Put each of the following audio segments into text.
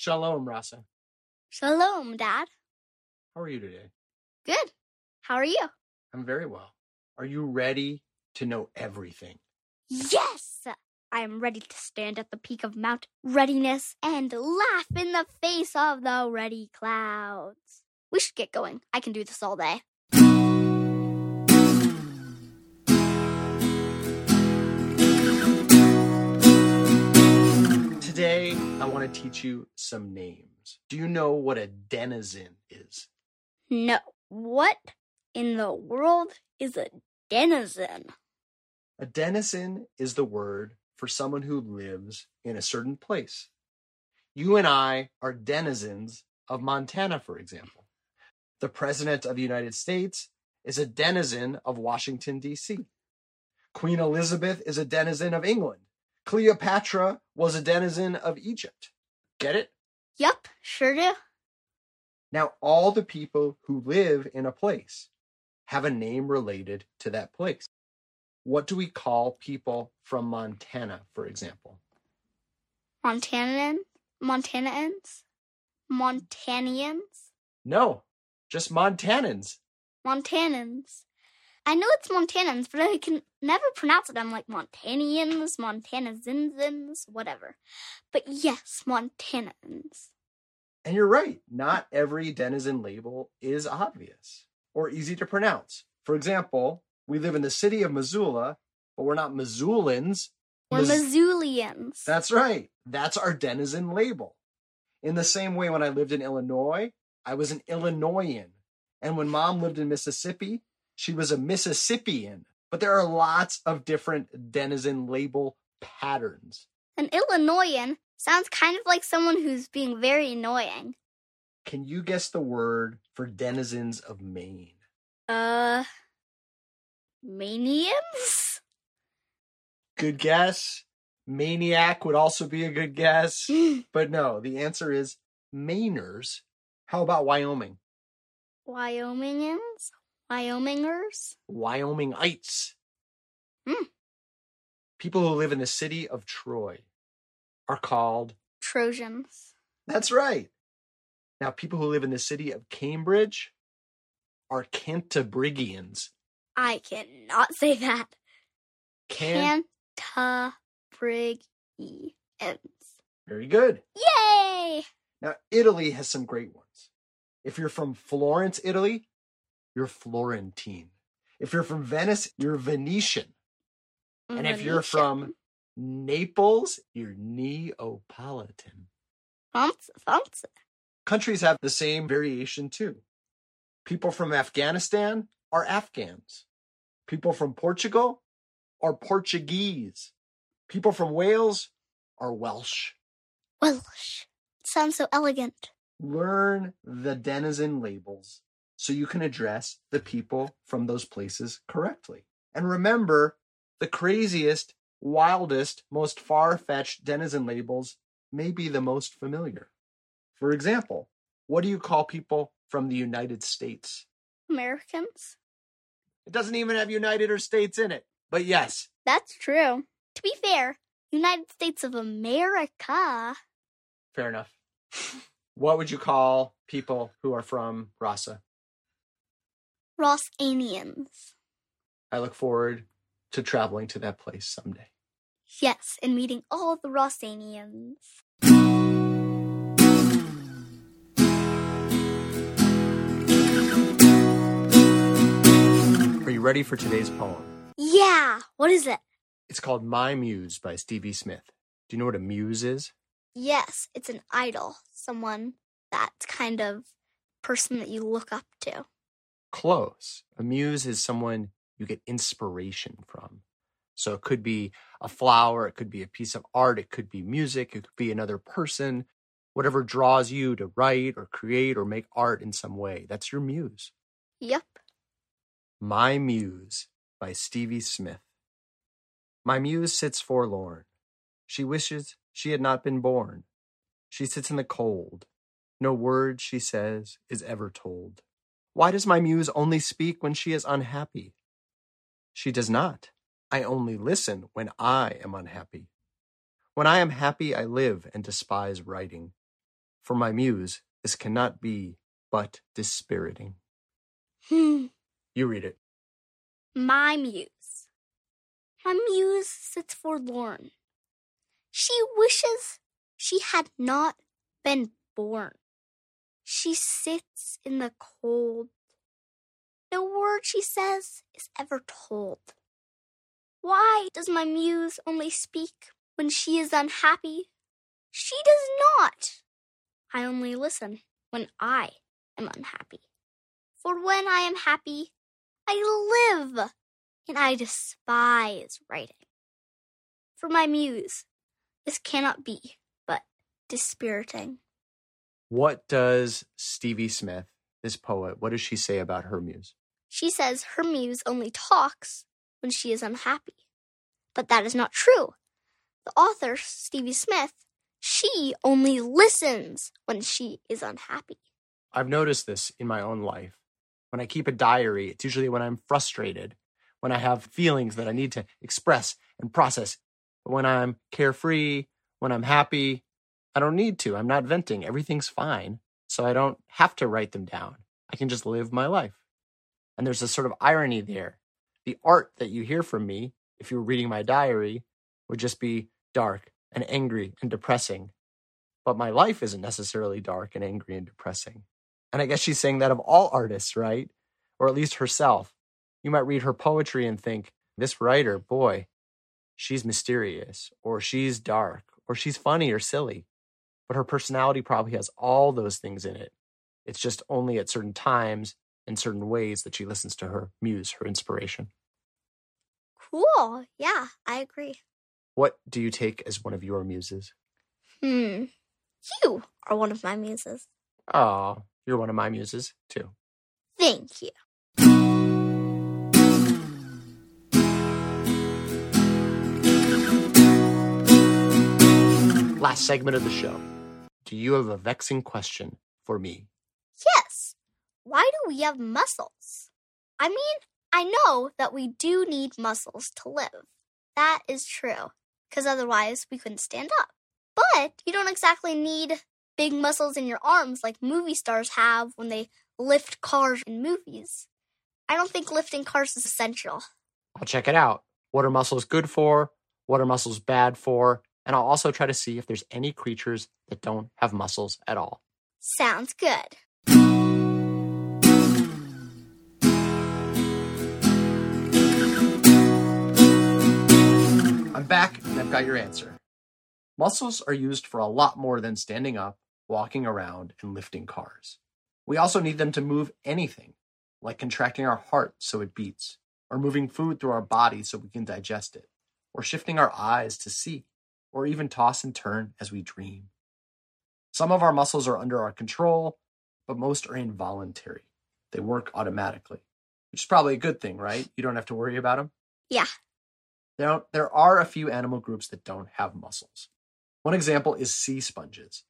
Shalom, Rasa. Shalom, Dad. How are you today? Good. How are you? I'm very well. Are you ready to know everything? Yes! I am ready to stand at the peak of Mount Readiness and laugh in the face of the ready clouds. We should get going. I can do this all day. Want to teach you some names. Do you know what a denizen is? No. What in the world is a denizen? A denizen is the word for someone who lives in a certain place. You and I are denizens of Montana, for example. The President of the United States is a denizen of Washington, D.C. Queen Elizabeth is a denizen of England. Cleopatra was a denizen of Egypt. Get it? Yup, sure do. Now, all the people who live in a place have a name related to that place. What do we call people from Montana, for example? Montanan? Montanans? Montanians? No, just Montanans. Montanans. I know it's Montanans, but I can never pronounce it. I'm like Montanians, Montanazins, whatever. But yes, Montanans. And you're right, not every denizen label is obvious or easy to pronounce. For example, we live in the city of Missoula, but we're not Missoulans. We're Mis- Missoulians. That's right. That's our denizen label. In the same way, when I lived in Illinois, I was an Illinoisan. And when mom lived in Mississippi, she was a Mississippian. But there are lots of different denizen label patterns. An Illinoisan sounds kind of like someone who's being very annoying. Can you guess the word for denizens of Maine? Uh, Manians? Good guess. Maniac would also be a good guess. But no, the answer is Mainers. How about Wyoming? Wyomingans? Wyomingers? Wyomingites. Hmm. People who live in the city of Troy are called, Trojans. that's right. Now, people who live in the city of Cambridge are Cantabrigians. I cannot say that. Can- Cantabrigians. Very good. Yay! Now, Italy has some great ones. If you're from Florence, Italy, you're Florentine. If you're from Venice, you're Venetian. Mm, and if you're from Naples, you're Neapolitan. Fancy, fancy. Countries have the same variation too. People from Afghanistan are Afghans. People from Portugal are Portuguese. People from Wales are Welsh. Welsh. Sounds so elegant. Learn the denizen labels so you can address the people from those places correctly. And remember, the craziest, wildest, most far fetched denizen labels may be the most familiar. For example, what do you call people from the United States? Americans? It doesn't even have United or States in it. But yes, That's true. To be fair, United States of America. fair enough. What would you call people who are from Rasa? Rossanians. I look forward to traveling to that place someday. Yes, and meeting all the Rossanians. Are you ready for today's poem? Yeah! What is it? It's called My Muse by Stevie Smith. Do you know what a muse is? Yes, it's an idol. Someone that kind of person that you look up to. Close. A muse is someone you get inspiration from. So it could be a flower, it could be a piece of art, it could be music, it could be another person, whatever draws you to write or create or make art in some way. That's your muse. Yep. My Muse by Stevie Smith. My muse sits forlorn. She wishes she had not been born. She sits in the cold. No word she says is ever told. Why does my muse only speak when she is unhappy? She does not. I only listen when I am unhappy. When I am happy, I live and despise writing. For my muse, this cannot be but dispiriting. Hmm. You read it. My muse. My muse sits forlorn. She wishes she had not been born. She sits in the cold. No word she says is ever told. Why does my muse only speak when she is unhappy? She does not. I only listen when I am unhappy. For when I am happy, I live, and I despise writing. For my muse, this cannot be but dispiriting. What does Stevie Smith, this poet, what does she say about her muse? She says her muse only talks when she is unhappy. But that is not true. The author, Stevie Smith, she only listens when she is unhappy. I've noticed this in my own life. When I keep a diary, it's usually when I'm frustrated, when I have feelings that I need to express and process. But when I'm carefree, when I'm happy, I don't need to. I'm not venting. Everything's fine. So I don't have to write them down. I can just live my life. And there's a sort of irony there. The art that you hear from me, if you were reading my diary, would just be dark and angry and depressing. But my life isn't necessarily dark and angry and depressing. And I guess she's saying that of all artists, right? Or at least herself. You might read her poetry and think, this writer, boy, she's mysterious, or she's dark, or she's funny or silly. But her personality probably has all those things in it. It's just only at certain times and certain ways that she listens to her muse, her inspiration. Cool. Yeah, I agree. What do you take as one of your muses? Hmm. You are one of my muses. Oh, you're one of my muses too. Thank you. Last segment of the show. Do you have a vexing question for me? Yes. Why do we have muscles? I mean, I know that we do need muscles to live. That is true, because otherwise we couldn't stand up. But you don't exactly need big muscles in your arms like movie stars have when they lift cars in movies. I don't think lifting cars is essential. I'll check it out. What are muscles good for? What are muscles bad for? And I'll also try to see if there's any creatures that don't have muscles at all. Sounds good. I'm back and I've got your answer. Muscles are used for a lot more than standing up, walking around, and lifting cars. We also need them to move anything, like contracting our heart so it beats, or moving food through our body so we can digest it, or shifting our eyes to see, or even toss and turn as we dream. Some of our muscles are under our control, but most are involuntary. They work automatically, which is probably a good thing, right? You don't have to worry about them. Yeah. Now, there are a few animal groups that don't have muscles. One example is sea sponges.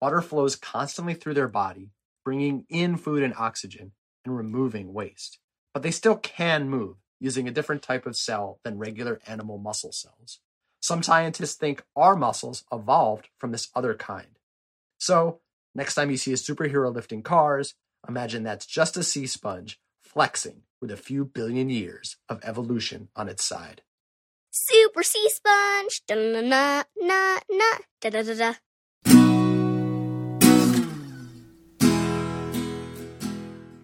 Water flows constantly through their body, bringing in food and oxygen and removing waste. But they still can move using a different type of cell than regular animal muscle cells. Some scientists think our muscles evolved from this other kind. So, next time you see a superhero lifting cars, imagine that's just a sea sponge flexing with a few billion years of evolution on its side. Super sea sponge. Da na na na na. Da da da da.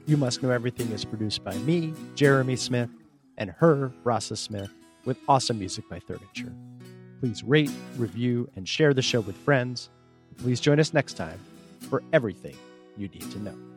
You Must Know Everything is produced by me, Jeremy Smith, and her, Rasa Smith, with awesome music by Thirdature. Please rate, review, and share the show with friends. Please join us next time for everything you need to know.